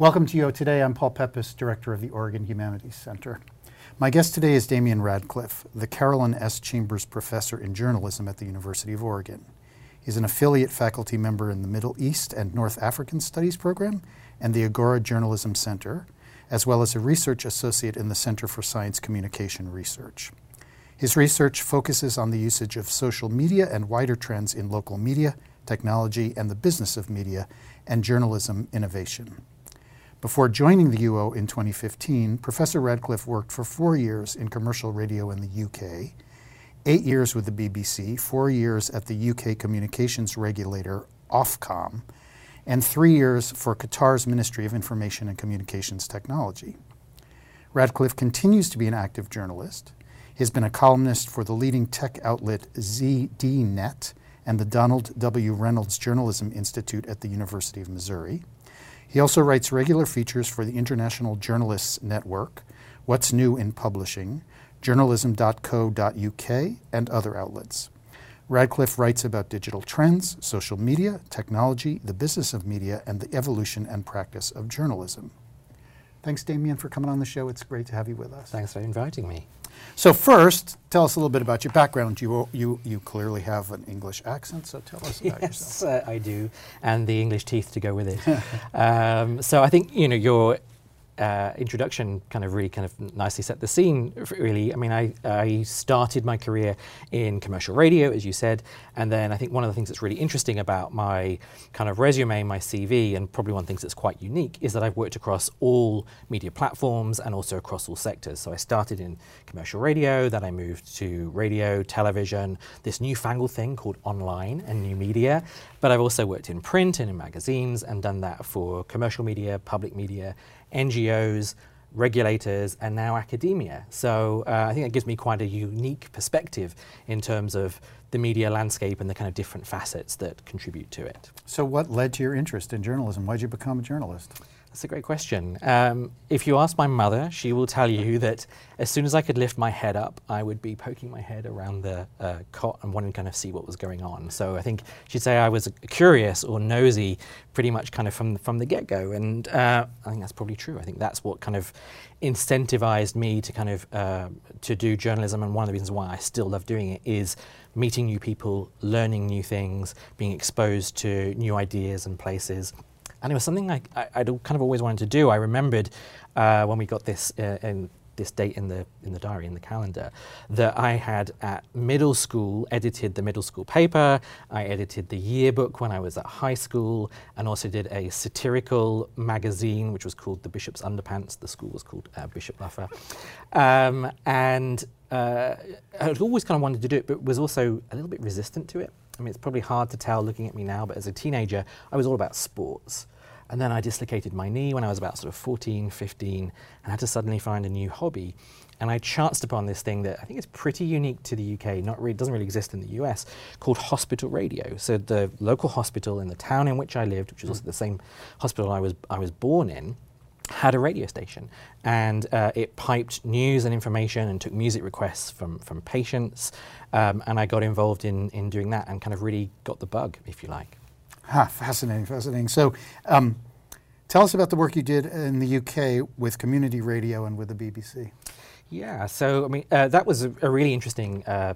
Welcome to UO Today. I'm Paul Peppis, Director of the Oregon Humanities Center. My guest today is Damian Radcliffe, the Carolyn S. Chambers Professor in Journalism at the University of Oregon. He's an affiliate faculty member in the Middle East and North African Studies program and the Agora Journalism Center, as well as a research associate in the Center for Science Communication Research. His research focuses on the usage of social media and wider trends in local media, technology, and the business of media and journalism innovation. Before joining the UO in 2015, Professor Radcliffe worked for four years in commercial radio in the UK, eight years with the BBC, four years at the UK communications regulator Ofcom, and three years for Qatar's Ministry of Information and Communications Technology. Radcliffe continues to be an active journalist. He has been a columnist for the leading tech outlet ZDNet and the Donald W. Reynolds Journalism Institute at the University of Missouri. He also writes regular features for the International Journalists Network, What's New in Publishing, journalism.co.uk, and other outlets. Radcliffe writes about digital trends, social media, technology, the business of media, and the evolution and practice of journalism. Thanks, Damian, for coming on the show. It's great to have you with us. Thanks for inviting me. So first, tell us a little bit about your background. You you you clearly have an English accent, so tell us about yes, yourself. Yes, uh, I do, and the English teeth to go with it. um, so I think you know your uh, introduction kind of really kind of nicely set the scene. Really, I mean, I, I started my career in commercial radio, as you said, and then I think one of the things that's really interesting about my kind of resume, my CV, and probably one of the things that's quite unique is that I've worked across all media platforms and also across all sectors. So I started in commercial radio, then I moved to radio, television, this newfangled thing called online and new media. But I've also worked in print and in magazines and done that for commercial media, public media NGOs, regulators, and now academia. So uh, I think that gives me quite a unique perspective in terms of the media landscape and the kind of different facets that contribute to it. So, what led to your interest in journalism? Why did you become a journalist? That's a great question. Um, if you ask my mother, she will tell you that as soon as I could lift my head up, I would be poking my head around the uh, cot and wanting to kind of see what was going on. So I think she'd say I was curious or nosy pretty much kind of from, from the get go. And uh, I think that's probably true. I think that's what kind of incentivized me to kind of uh, to do journalism. And one of the reasons why I still love doing it is meeting new people, learning new things, being exposed to new ideas and places and it was something I, I, would kind of always wanted to do. I remembered uh, when we got this uh, in this date in the in the diary in the calendar that I had at middle school edited the middle school paper. I edited the yearbook when I was at high school, and also did a satirical magazine which was called The Bishop's Underpants. The school was called uh, Bishop Luffa, um, and uh, I'd always kind of wanted to do it, but was also a little bit resistant to it. I mean, it's probably hard to tell looking at me now, but as a teenager, I was all about sports. And then I dislocated my knee when I was about sort of 14, 15, and had to suddenly find a new hobby. And I chanced upon this thing that I think is pretty unique to the UK, not really, doesn't really exist in the US, called hospital radio. So the local hospital in the town in which I lived, which is hmm. also the same hospital I was, I was born in, had a radio station and uh, it piped news and information and took music requests from, from patients. Um, and I got involved in, in doing that and kind of really got the bug, if you like. Ah, fascinating, fascinating. So um, tell us about the work you did in the UK with community radio and with the BBC. Yeah, so I mean, uh, that was a, a really interesting uh,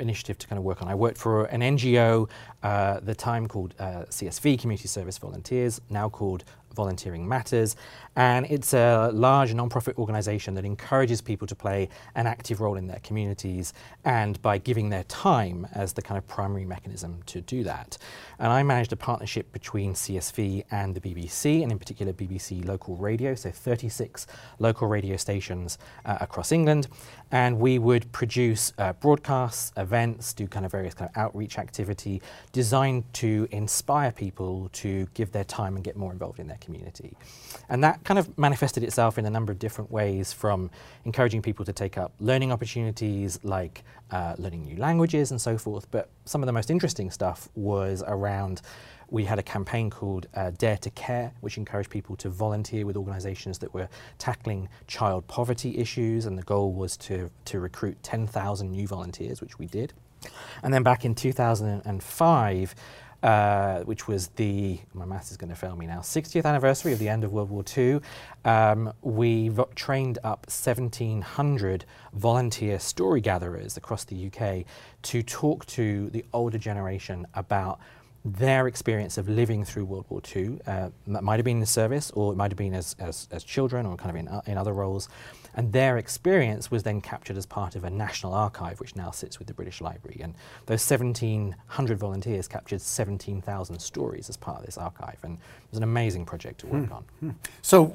initiative to kind of work on. I worked for an NGO, uh, the time called uh, CSV, Community Service Volunteers, now called Volunteering Matters, and it's a large non-profit organization that encourages people to play an active role in their communities and by giving their time as the kind of primary mechanism to do that. And I managed a partnership between CSV and the BBC, and in particular BBC Local Radio, so 36 local radio stations uh, across England, and we would produce uh, broadcasts, events, do kind of various kind of outreach activity designed to inspire people to give their time and get more involved in their community. And that kind of manifested itself in a number of different ways from encouraging people to take up learning opportunities like uh, learning new languages and so forth. But some of the most interesting stuff was around we had a campaign called uh, Dare to Care, which encouraged people to volunteer with organizations that were tackling child poverty issues. And the goal was to, to recruit 10,000 new volunteers, which we did. And then back in 2005, uh, which was the, my maths is going to fail me now, 60th anniversary of the end of World War II, um, we trained up 1,700 volunteer story gatherers across the UK to talk to the older generation about their experience of living through World War II. Uh, might have been in the service, or it might have been as, as, as children, or kind of in, uh, in other roles. And their experience was then captured as part of a national archive, which now sits with the British Library. And those 1,700 volunteers captured 17,000 stories as part of this archive. And it was an amazing project to work hmm. on. Hmm. So,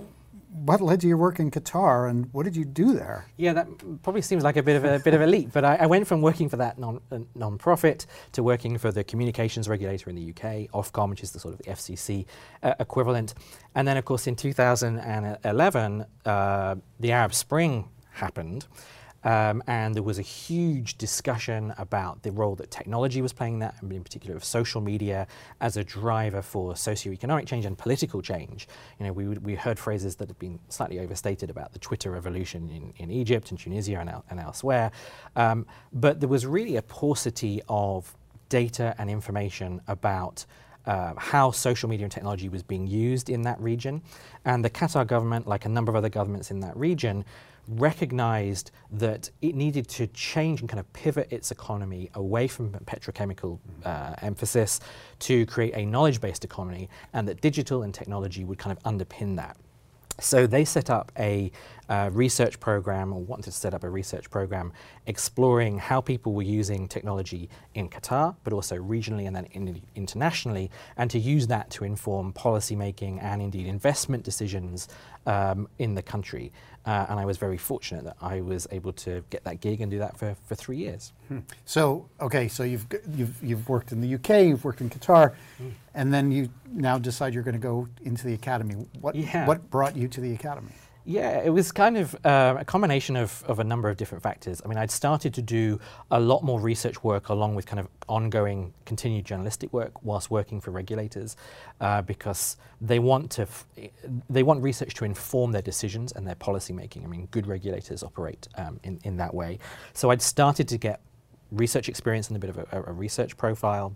what led to your work in Qatar, and what did you do there? Yeah, that probably seems like a bit of a bit of a leap, but I, I went from working for that non uh, non-profit to working for the communications regulator in the UK, Ofcom, which is the sort of the FCC uh, equivalent, and then of course in 2011, uh, the Arab Spring happened. Um, and there was a huge discussion about the role that technology was playing that, and in particular of social media as a driver for socio-economic change and political change. You know, we, we heard phrases that have been slightly overstated about the Twitter revolution in, in Egypt and Tunisia and, and elsewhere. Um, but there was really a paucity of data and information about uh, how social media and technology was being used in that region. And the Qatar government, like a number of other governments in that region, recognized that it needed to change and kind of pivot its economy away from petrochemical uh, emphasis to create a knowledge based economy, and that digital and technology would kind of underpin that. So they set up a uh, research program, or wanted to set up a research program, exploring how people were using technology in Qatar, but also regionally and then in, internationally, and to use that to inform policy making and indeed investment decisions um, in the country. Uh, and I was very fortunate that I was able to get that gig and do that for, for three years. Hmm. So, okay, so you've, you've, you've worked in the UK, you've worked in Qatar, mm. and then you now decide you're going to go into the academy. What, yeah. what brought you to the academy? Yeah, it was kind of uh, a combination of, of a number of different factors. I mean, I'd started to do a lot more research work along with kind of ongoing continued journalistic work whilst working for regulators uh, because they want to they want research to inform their decisions and their policy making. I mean, good regulators operate um, in, in that way. So I'd started to get research experience and a bit of a, a research profile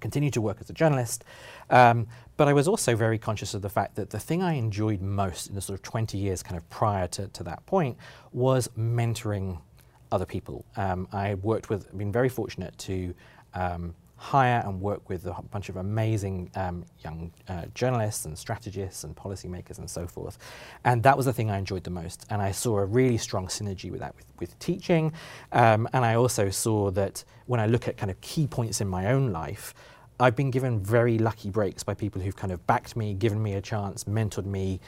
continued to work as a journalist, um, but I was also very conscious of the fact that the thing I enjoyed most in the sort of 20 years kind of prior to, to that point was mentoring other people. Um, I worked with, been very fortunate to um, hire and work with a bunch of amazing um, young uh, journalists and strategists and policymakers and so forth. And that was the thing I enjoyed the most. And I saw a really strong synergy with that with, with teaching. Um, and I also saw that when I look at kind of key points in my own life, I've been given very lucky breaks by people who've kind of backed me, given me a chance, mentored me,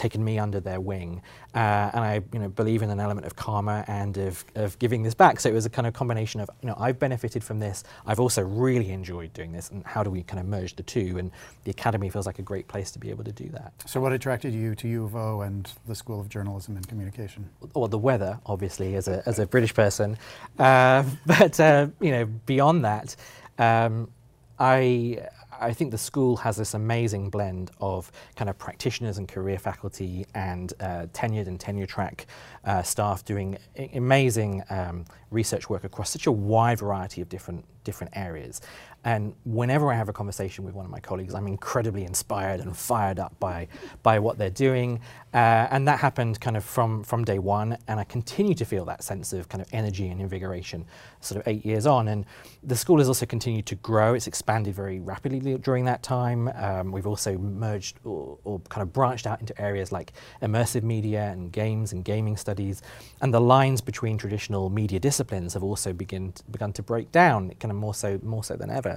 taken me under their wing. Uh, and I you know, believe in an element of karma and of, of giving this back. So it was a kind of combination of, you know, I've benefited from this. I've also really enjoyed doing this. And how do we kind of merge the two? And the Academy feels like a great place to be able to do that. So what attracted you to U of O and the School of Journalism and Communication? Well, the weather, obviously, as a, as a British person. Uh, but, uh, you know, beyond that, um, I I think the school has this amazing blend of kind of practitioners and career faculty and uh, tenured and tenure track uh, staff doing amazing um, research work across such a wide variety of different different areas. And whenever I have a conversation with one of my colleagues, I'm incredibly inspired and fired up by, by what they're doing. Uh, and that happened kind of from, from day one. And I continue to feel that sense of kind of energy and invigoration sort of eight years on. And the school has also continued to grow. It's expanded very rapidly during that time. Um, we've also merged or, or kind of branched out into areas like immersive media and games and gaming studies. And the lines between traditional media disciplines have also begin, begun to break down, kind of more so, more so than ever.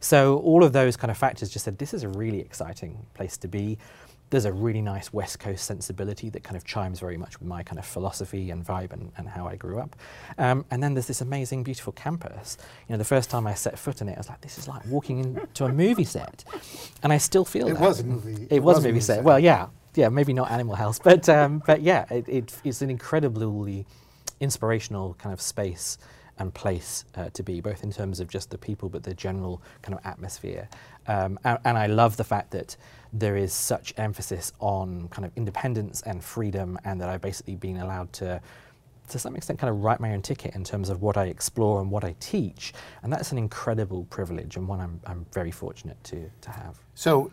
So all of those kind of factors just said this is a really exciting place to be. There's a really nice West Coast sensibility that kind of chimes very much with my kind of philosophy and vibe and, and how I grew up. Um, and then there's this amazing, beautiful campus. You know, the first time I set foot in it, I was like, this is like walking into a movie set. And I still feel it that. was a movie. It, it was, was, a movie set. set. Well, yeah, yeah, maybe not Animal House, but um, but yeah, it, it, it's an incredibly inspirational kind of space and place uh, to be, both in terms of just the people, but the general kind of atmosphere. Um, and, and, I love the fact that there is such emphasis on kind of independence and freedom, and that I've basically been allowed to to some extent kind of write my own ticket in terms of what I explore and what I teach. And that's an incredible privilege and one I'm, I'm very fortunate to, to have. So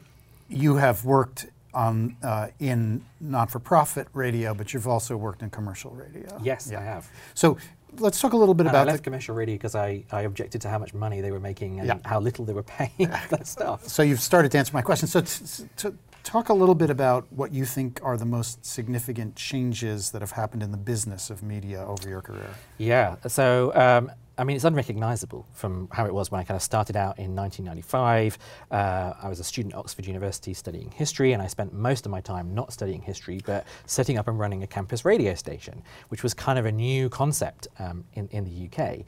you have worked on, uh, in not-for-profit radio, but you've also worked in commercial radio. Yes, I have. So let's talk a little bit And about I left the, commercial radio because I, I objected to how much money they were making and Yeah. how little they were paying that stuff. So you've started to answer my question. So t- t- to talk a little bit about what you think are the most significant changes that have happened in the business of media over your career. Yeah, so um, I mean, it's unrecognizable from how it was when I kind of started out in 1995. Uh, I was a student at Oxford University studying history, and I spent most of my time not studying history, but setting up and running a campus radio station, which was kind of a new concept um, in, in the UK.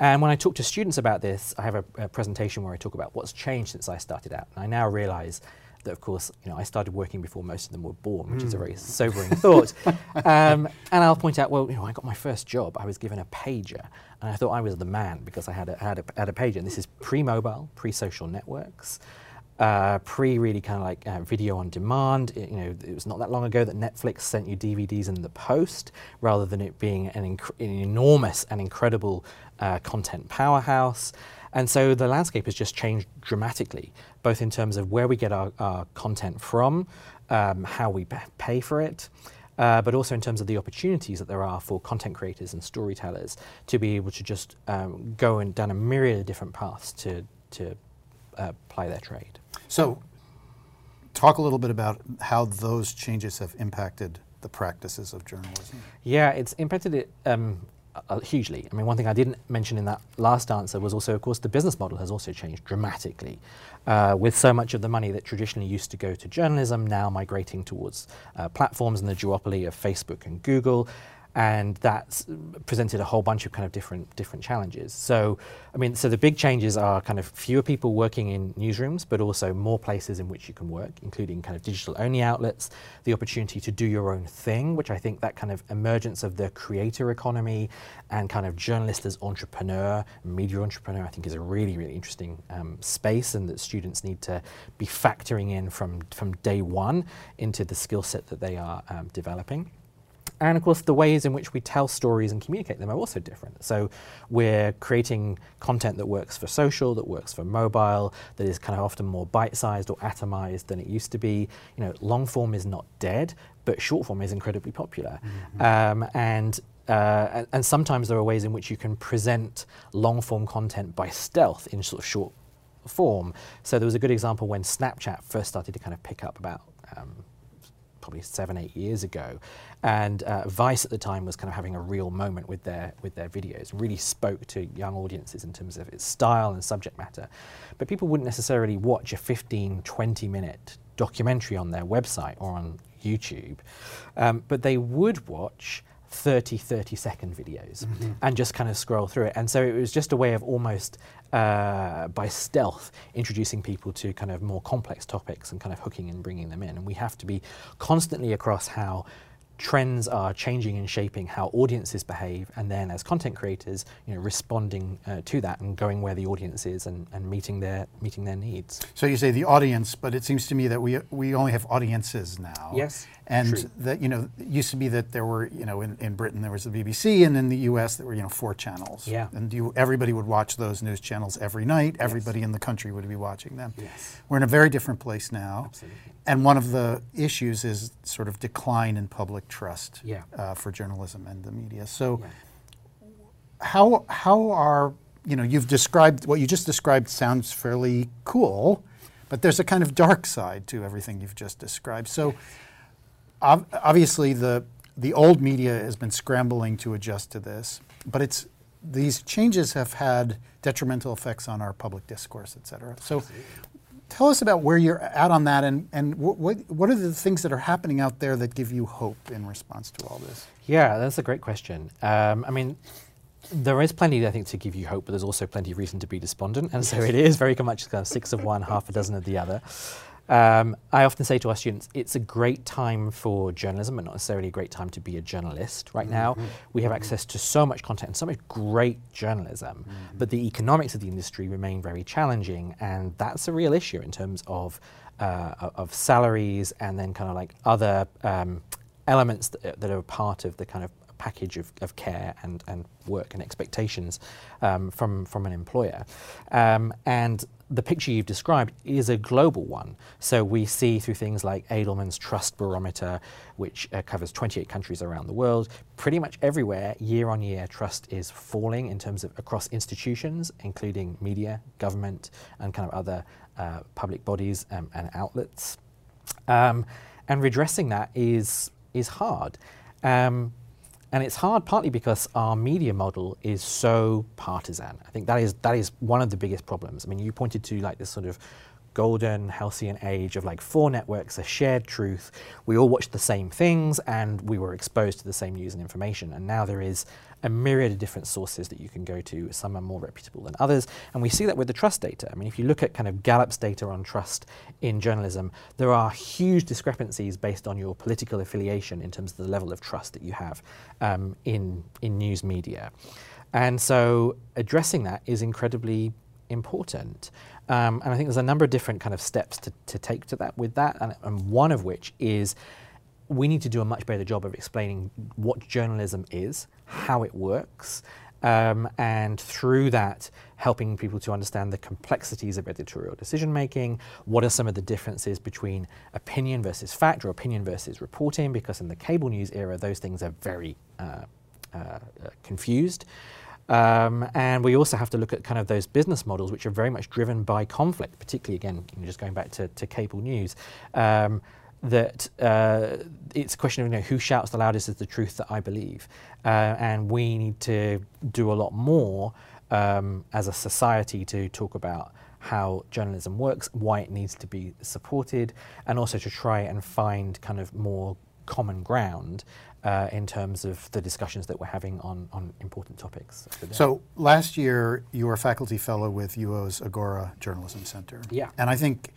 And when I talk to students about this, I have a, a presentation where I talk about what's changed since I started out. And I now realize that of course, you know, I started working before most of them were born, which is a very sobering thought. Um, and I'll point out, well, you know, I got my first job. I was given a pager, and I thought I was the man because I had a, had a, had a pager. And this is pre-mobile, pre-social networks. Uh, pre really kind of like uh, video on demand. It, you know, it was not that long ago that Netflix sent you DVDs in the post, rather than it being an, an enormous and incredible uh, content powerhouse. And so the landscape has just changed dramatically, both in terms of where we get our, our content from, um, how we pay for it, uh, but also in terms of the opportunities that there are for content creators and storytellers to be able to just um, go and down a myriad of different paths to, to uh, ply their trade. So talk a little bit about how those changes have impacted the practices of journalism. Yeah, it's impacted it um, uh, hugely. I mean, one thing I didn't mention in that last answer was also, of course, the business model has also changed dramatically. Uh, with so much of the money that traditionally used to go to journalism now migrating towards uh, platforms and the duopoly of Facebook and Google. And that presented a whole bunch of kind of different different challenges. So, I mean, so the big changes are kind of fewer people working in newsrooms, but also more places in which you can work, including kind of digital only outlets, the opportunity to do your own thing, which I think that kind of emergence of the creator economy and kind of journalist as entrepreneur, media entrepreneur, I think is a really, really interesting um, space and that students need to be factoring in from, from day one into the skill set that they are um, developing. And of course, the ways in which we tell stories and communicate them are also different. So we're creating content that works for social, that works for mobile, that is kind of often more bite-sized or atomized than it used to be. You know, long form is not dead, but short form is incredibly popular. Um, and uh, and, and sometimes there are ways in which you can present long form content by stealth in sort of short form. So there was a good example when Snapchat first started to kind of pick up about um, probably seven, eight years ago. And uh, Vice at the time was kind of having a real moment with their, with their videos, really spoke to young audiences in terms of its style and subject matter. But people wouldn't necessarily watch a 15, 20 minute documentary on their website or on YouTube, um, but they would watch 30, 30 second videos and just kind of scroll through it. And so it was just a way of almost uh, by stealth introducing people to kind of more complex topics and kind of hooking and bringing them in. And we have to be constantly across how trends are changing and shaping how audiences behave, and then as content creators, you know, responding uh, to that and going where the audience is and, and meeting their meeting their needs. So you say the audience, but it seems to me that we we only have audiences now. Yes, And true. that you know it used to be that there were you know in, in Britain there was the BBC and in the U.S. there were you know four channels. Yeah. And you everybody would watch those news channels every night. Everybody in the country would be watching them. Yes. We're in a very different place now. Absolutely. And one of the issues is sort of decline in public trust Yeah. uh, for journalism and the media. So Yeah. how how are you know you've described what you just described sounds fairly cool, but there's a kind of dark side to everything you've just described. So obviously the the old media has been scrambling to adjust to this, but it's these changes have had detrimental effects on our public discourse, et cetera. So tell us about where you're at on that and, and what, what are the things that are happening out there that give you hope in response to all this? Yeah, that's a great question. Um, I mean, there is plenty, I think, to give you hope, but there's also plenty of reason to be despondent. And so it is very much kind of six of one, half a dozen of the other. Um, I often say to our students, it's a great time for journalism, but not necessarily a great time to be a journalist. Right now, we have access to so much content and so much great journalism, but the economics of the industry remain very challenging, and that's a real issue in terms of uh, of salaries and then kind of like other um, elements that, that are part of the kind of package of, of care and, and work and expectations um, from, from an employer. Um, and the picture you've described is a global one. So we see through things like Edelman's Trust Barometer, which uh, covers 28 countries around the world, pretty much everywhere, year on year, trust is falling in terms of across institutions, including media, government, and kind of other uh, public bodies um, and outlets. Um, and redressing that is, is hard. Um, and it's hard partly because our media model is so partisan. I think that is, that is one of the biggest problems. I mean, you pointed to like this sort of golden halcyon age of like four networks, a shared truth. We all watched the same things and we were exposed to the same news and information. And now there is a myriad of different sources that you can go to. Some are more reputable than others. And we see that with the trust data. I mean, if you look at kind of Gallup's data on trust in journalism, there are huge discrepancies based on your political affiliation in terms of the level of trust that you have um, in, in news media. And so addressing that is incredibly important. Um, and I think there's a number of different kind of steps to, to take to that with that, and, and one of which is we need to do a much better job of explaining what journalism is, how it works, um, and through that, helping people to understand the complexities of editorial decision making. What are some of the differences between opinion versus fact or opinion versus reporting? Because in the cable news era, those things are very uh, uh, confused. Um, and we also have to look at kind of those business models which are very much driven by conflict, particularly again, just going back to, to cable news. Um, that uh, it's a question of you know, who shouts the loudest is the truth that I believe. Uh, and we need to do a lot more um, as a society to talk about how journalism works, why it needs to be supported, and also to try and find kind of more common ground uh, in terms of the discussions that we're having on, on important topics. So last year you were a faculty fellow with UO's Agora Journalism Center. Yeah. And I think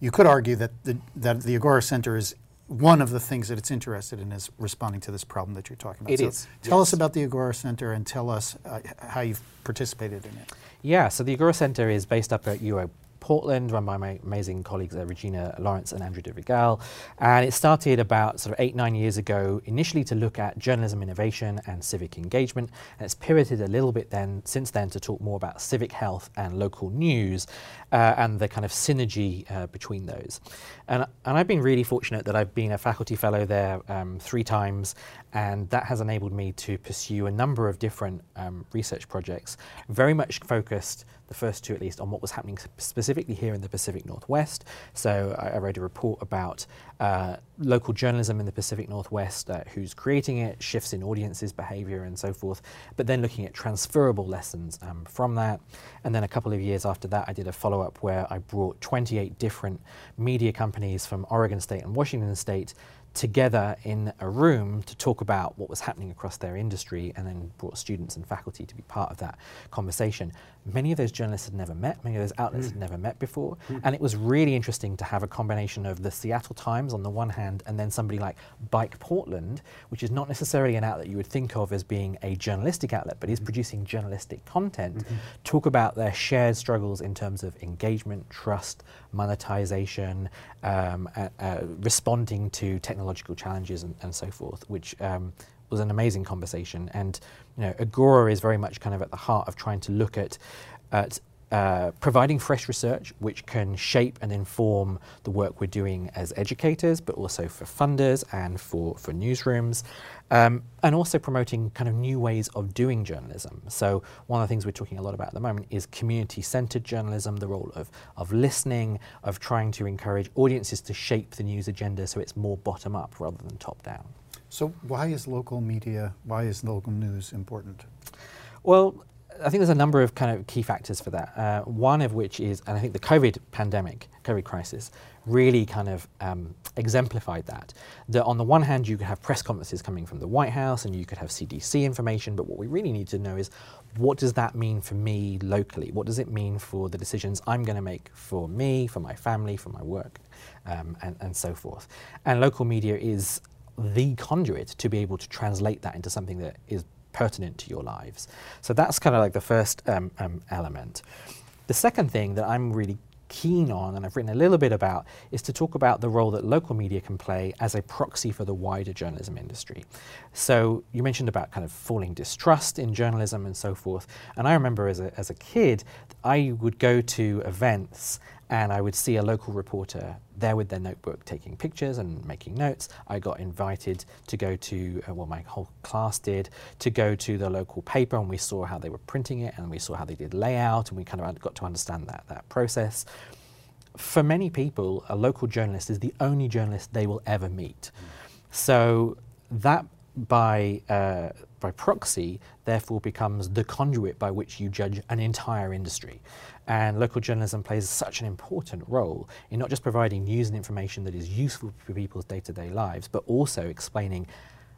you could argue that the, that the Agora Center is one of the things that it's interested in is responding to this problem that you're talking about. It so is, Tell yes. us about the Agora Center and tell us uh, how you've participated in it. Yeah, so the Agora Center is based up at UO Portland, run by my amazing colleagues uh, Regina Lawrence and Andrew DeVigal. And it started about sort of eight, nine years ago, initially to look at journalism innovation and civic engagement. And it's pivoted a little bit then, since then, to talk more about civic health and local news uh, and the kind of synergy uh, between those. And, and I've been really fortunate that I've been a faculty fellow there um, three times, and that has enabled me to pursue a number of different um, research projects, very much focused the first two at least, on what was happening specifically here in the Pacific Northwest. So I, I wrote a report about uh, local journalism in the Pacific Northwest, uh, who's creating it, shifts in audiences, behavior, and so forth, but then looking at transferable lessons um, from that. And then a couple of years after that, I did a follow up where I brought 28 different media companies from Oregon State and Washington State together in a room to talk about what was happening across their industry and then brought students and faculty to be part of that conversation. Many of those journalists had never met, many of those outlets mm. had never met before, mm. and it was really interesting to have a combination of the Seattle Times on the one hand and then somebody like Bike Portland, which is not necessarily an outlet you would think of as being a journalistic outlet, but is mm. producing journalistic content, mm-hmm. talk about their shared struggles in terms of engagement, trust, monetization, um, uh, uh, responding to technological challenges and, and so forth, which um, was an amazing conversation. And you know, Agora is very much kind of at the heart of trying to look at, at uh, providing fresh research which can shape and inform the work we're doing as educators, but also for funders and for, for newsrooms, um, and also promoting kind of new ways of doing journalism. So one of the things we're talking a lot about at the moment is community-centered journalism, the role of, of listening, of trying to encourage audiences to shape the news agenda so it's more bottom-up rather than top-down. So why is local media, why is local news important? Well, I think there's a number of kind of key factors for that. Uh, one of which is, and I think the COVID pandemic, COVID crisis, really kind of um, exemplified that. That on the one hand, you could have press conferences coming from the White House and you could have CDC information, but what we really need to know is what does that mean for me locally? What does it mean for the decisions I'm going to make for me, for my family, for my work, um, and, and so forth? And local media is the conduit to be able to translate that into something that is pertinent to your lives. So that's kind of like the first um, um, element. The second thing that I'm really keen on, and I've written a little bit about, is to talk about the role that local media can play as a proxy for the wider journalism industry. So you mentioned about kind of falling distrust in journalism and so forth. And I remember as a, as a kid, I would go to events and I would see a local reporter there with their notebook taking pictures and making notes. I got invited to go to, uh, well, my whole class did, to go to the local paper and we saw how they were printing it and we saw how they did layout and we kind of got to understand that, that process. For many people, a local journalist is the only journalist they will ever meet. So that by, uh, by proxy, therefore becomes the conduit by which you judge an entire industry. And local journalism plays such an important role in not just providing news and information that is useful for people's day to day lives, but also explaining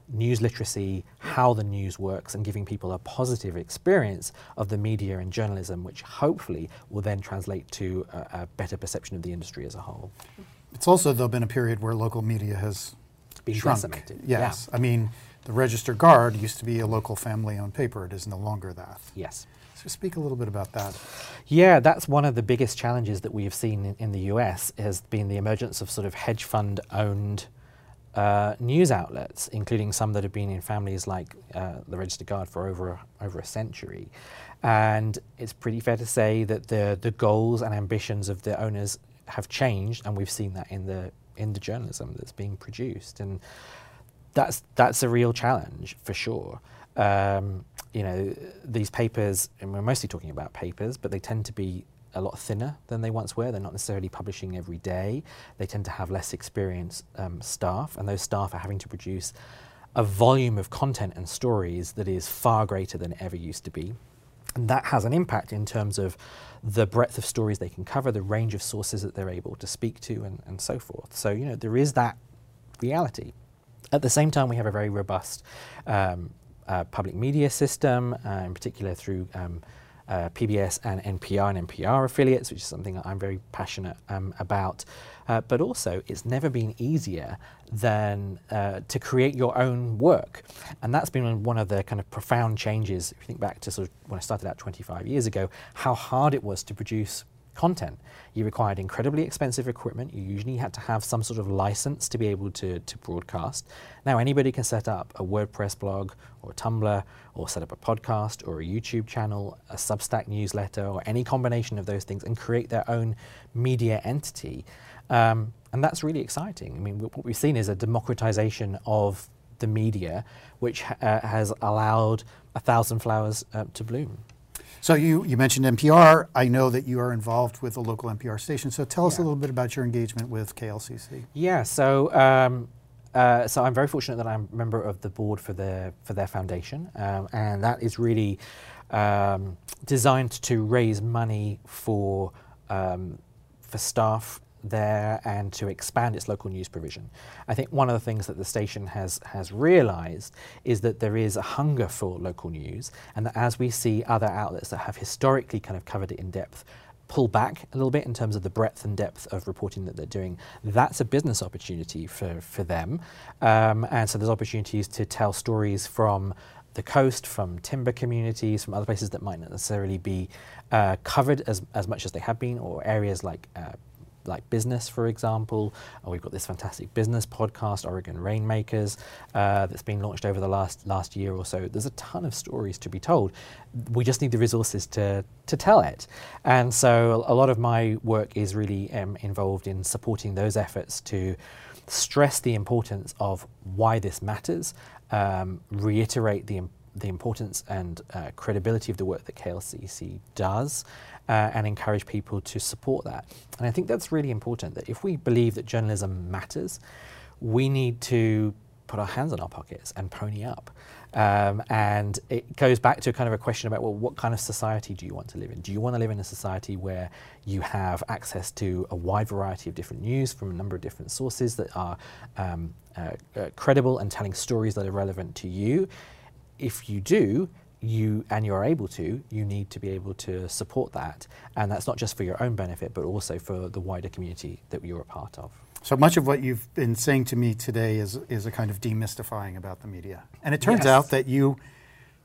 news literacy, how the news works, and giving people a positive experience of the media and journalism, which hopefully will then translate to a, a better perception of the industry as a whole. It's also, though, been a period where local media has Been shrunk. decimated. Yes. I mean, the Register Guard used to be a local family owned paper. It is no longer that. Yes. So speak a little bit about that. Yeah, that's one of the biggest challenges that we have seen in, in the US has been the emergence of sort of hedge fund owned uh, news outlets, including some that have been in families like uh, the Register Guard for over a, over a century. And it's pretty fair to say that the the goals and ambitions of the owners have changed, and we've seen that in the in the journalism that's being produced. And that's that's a real challenge for sure. Um, you know, these papers, and we're mostly talking about papers, but they tend to be a lot thinner than they once were. They're not necessarily publishing every day. They tend to have less experienced um, staff, and those staff are having to produce a volume of content and stories that is far greater than it ever used to be. And that has an impact in terms of the breadth of stories they can cover, the range of sources that they're able to speak to, and, and so forth. So, you know, there is that reality. At the same time, we have a very robust um, uh, public media system, uh, in particular through um, uh, PBS and NPR and NPR affiliates, which is something that I'm very passionate um, about. Uh, but also, it's never been easier than uh, to create your own work. And that's been one of the kind of profound changes. If you think back to sort of when I started out 25 years ago, how hard it was to produce content. You required incredibly expensive equipment. You usually had to have some sort of license to be able to, to broadcast. Now, anybody can set up a WordPress blog or Tumblr or set up a podcast or a YouTube channel, a Substack newsletter, or any combination of those things and create their own media entity. Um, and that's really exciting. I mean, what we've seen is a democratization of the media, which uh, has allowed a thousand flowers uh, to bloom. So you, you mentioned NPR. I know that you are involved with a local NPR station. So tell us Yeah. a little bit about your engagement with KLCC. Yeah, so um, uh, so I'm very fortunate that I'm a member of the board for their for their foundation, um, and that is really um, designed to raise money for um, for staff there and to expand its local news provision. I think one of the things that the station has has realised is that there is a hunger for local news, and that as we see other outlets that have historically kind of covered it in depth pull back a little bit in terms of the breadth and depth of reporting that they're doing, that's a business opportunity for, for them. Um, and so there's opportunities to tell stories from the coast, from timber communities, from other places that might not necessarily be uh, covered as, as much as they have been, or areas like uh, like business, for example. Uh, we've got this fantastic business podcast, Oregon Rainmakers, uh, that's been launched over the last last year or so. There's a ton of stories to be told. We just need the resources to to tell it. And so a lot of my work is really um, involved in supporting those efforts to stress the importance of why this matters, um, reiterate the im- the importance and uh, credibility of the work that KLCC does, uh, and encourage people to support that. And I think that's really important that if we believe that journalism matters, we need to put our hands in our pockets and pony up. Um, and it goes back to kind of a question about well, what kind of society do you want to live in? Do you want to live in a society where you have access to a wide variety of different news from a number of different sources that are um, uh, uh, credible and telling stories that are relevant to you? If you do, you and you're able to, you need to be able to support that, and that's not just for your own benefit, but also for the wider community that you're a part of. So much of what you've been saying to me today is, is a kind of demystifying about the media. And it turns Yes. out that you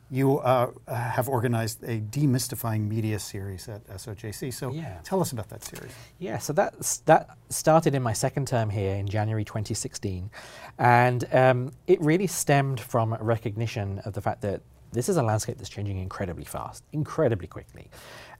You uh, have organized a demystifying media series at SOJC. So Yeah. tell us about that series. Yeah, so that that started in my second term here in January 2016, and um, it really stemmed from recognition of the fact that this is a landscape that's changing incredibly fast, incredibly quickly.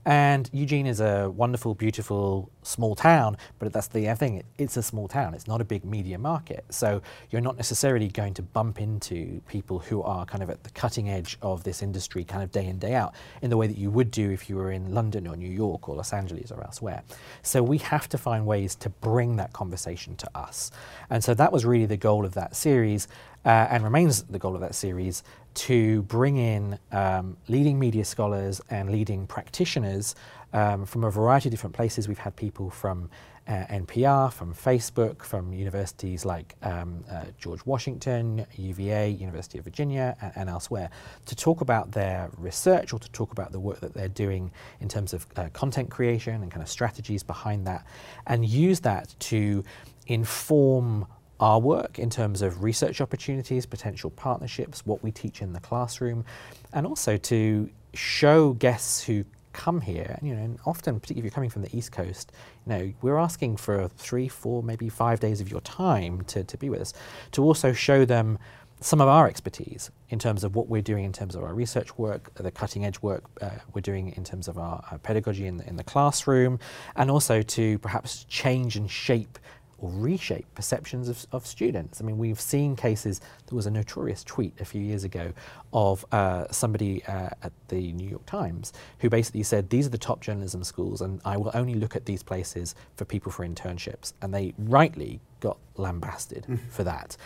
And Eugene is a wonderful, beautiful, small town, but that's the thing. It's a small town. It's not a big media market. So you're not necessarily going to bump into people who are kind of at the cutting edge of this industry kind of day in, day out in the way that you would do if you were in London or New York or Los Angeles or elsewhere. So we have to find ways to bring that conversation to us. And so that was really the goal of that series uh, and remains the goal of that series to bring in um, leading media scholars and leading practitioners um, from a variety of different places. We've had people from uh, NPR, from Facebook, from universities like um, uh, George Washington, UVA, University of Virginia, and, and, elsewhere, to talk about their research or to talk about the work that they're doing in terms of uh, content creation and kind of strategies behind that, and use that to inform our work in terms of research opportunities, potential partnerships, what we teach in the classroom, and also to show guests who come here, you know, and often, particularly if you're coming from the East Coast, you know, we're asking for three, four, maybe five days of your time to, to be with us, to also show them some of our expertise in terms of what we're doing in terms of our research work, the cutting edge work uh, we're doing in terms of our, our pedagogy in the, in the classroom, and also to perhaps change and shape or reshape perceptions of, of, students. I mean, we've seen cases, there was a notorious tweet a few years ago of uh, somebody uh, at the New York Times who basically said, these are the top journalism schools and I will only look at these places for people for internships. And they rightly got lambasted mm. for that.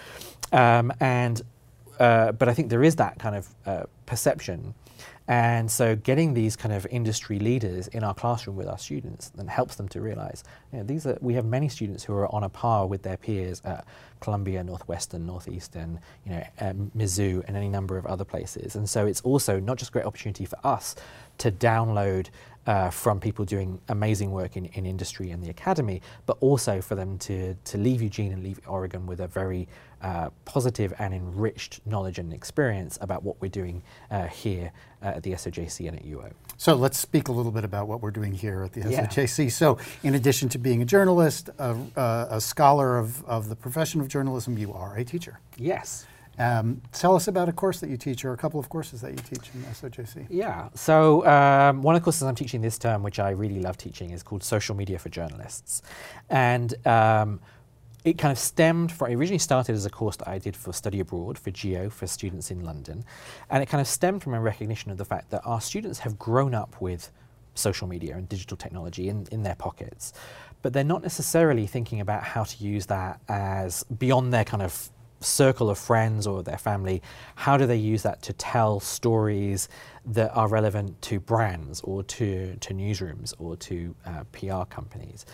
Um, and, uh, but I think there is that kind of uh, perception and so getting these kind of industry leaders in our classroom with our students then helps them to realize, you know, these are, we have many students who are on a par with their peers at Columbia, Northwestern, Northeastern, you know, Mizzou, and any number of other places. And so it's also not just a great opportunity for us to download uh, from people doing amazing work in, in industry and the academy, but also for them to, to leave Eugene and leave Oregon with a very uh, positive and enriched knowledge and experience about what we're doing uh, here uh, at the SOJC and at UO. So let's speak a little bit about what we're doing here at the yeah. SOJC. So in addition to being a journalist, a, a scholar of, of the profession of journalism, you are a teacher. Yes. Um, tell us about a course that you teach or a couple of courses that you teach in SOJC. Yeah, so um, one of the courses I'm teaching this term, which I really love teaching, is called Social Media for Journalists. And um, it kind of stemmed from, it originally started as a course that I did for study abroad, for GEO, for students in London. And it kind of stemmed from a recognition of the fact that our students have grown up with social media and digital technology in, in their pockets. But they're not necessarily thinking about how to use that as beyond their kind of circle of friends or their family, how do they use that to tell stories that are relevant to brands or to, to newsrooms or to uh, PR companies?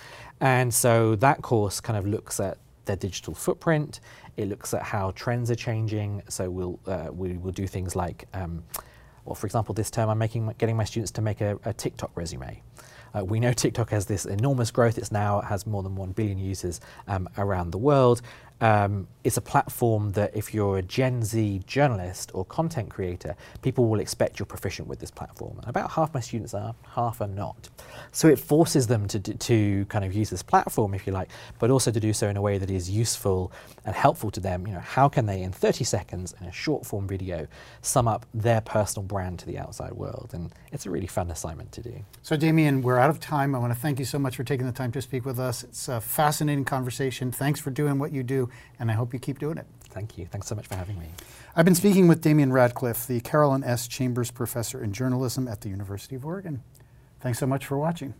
And so that course kind of looks at their digital footprint. It looks at how trends are changing. So we'll uh, we will do things like, um, well, for example, this term I'm making getting my students to make a, a TikTok resume. Uh, we know TikTok has this enormous growth. It's now has more than one billion users um, around the world, um, it's a platform that if you're a Gen Z journalist or content creator, people will expect you're proficient with this platform. And about half my students are, half are not. So it forces them to, to kind of use this platform, if you like, but also to do so in a way that is useful and helpful to them. You know, how can they, in 30 seconds, in a short form video, sum up their personal brand to the outside world? And it's a really fun assignment to do. So Damian, we're out of time. I want to thank you so much for taking the time to speak with us. It's a fascinating conversation. Thanks for doing what you do and I hope you keep doing it. Thank you. Thanks so much for having me. I've been speaking with Damian Radcliffe, the Carolyn S. Chambers Professor in Journalism at the University of Oregon. Thanks so much for watching.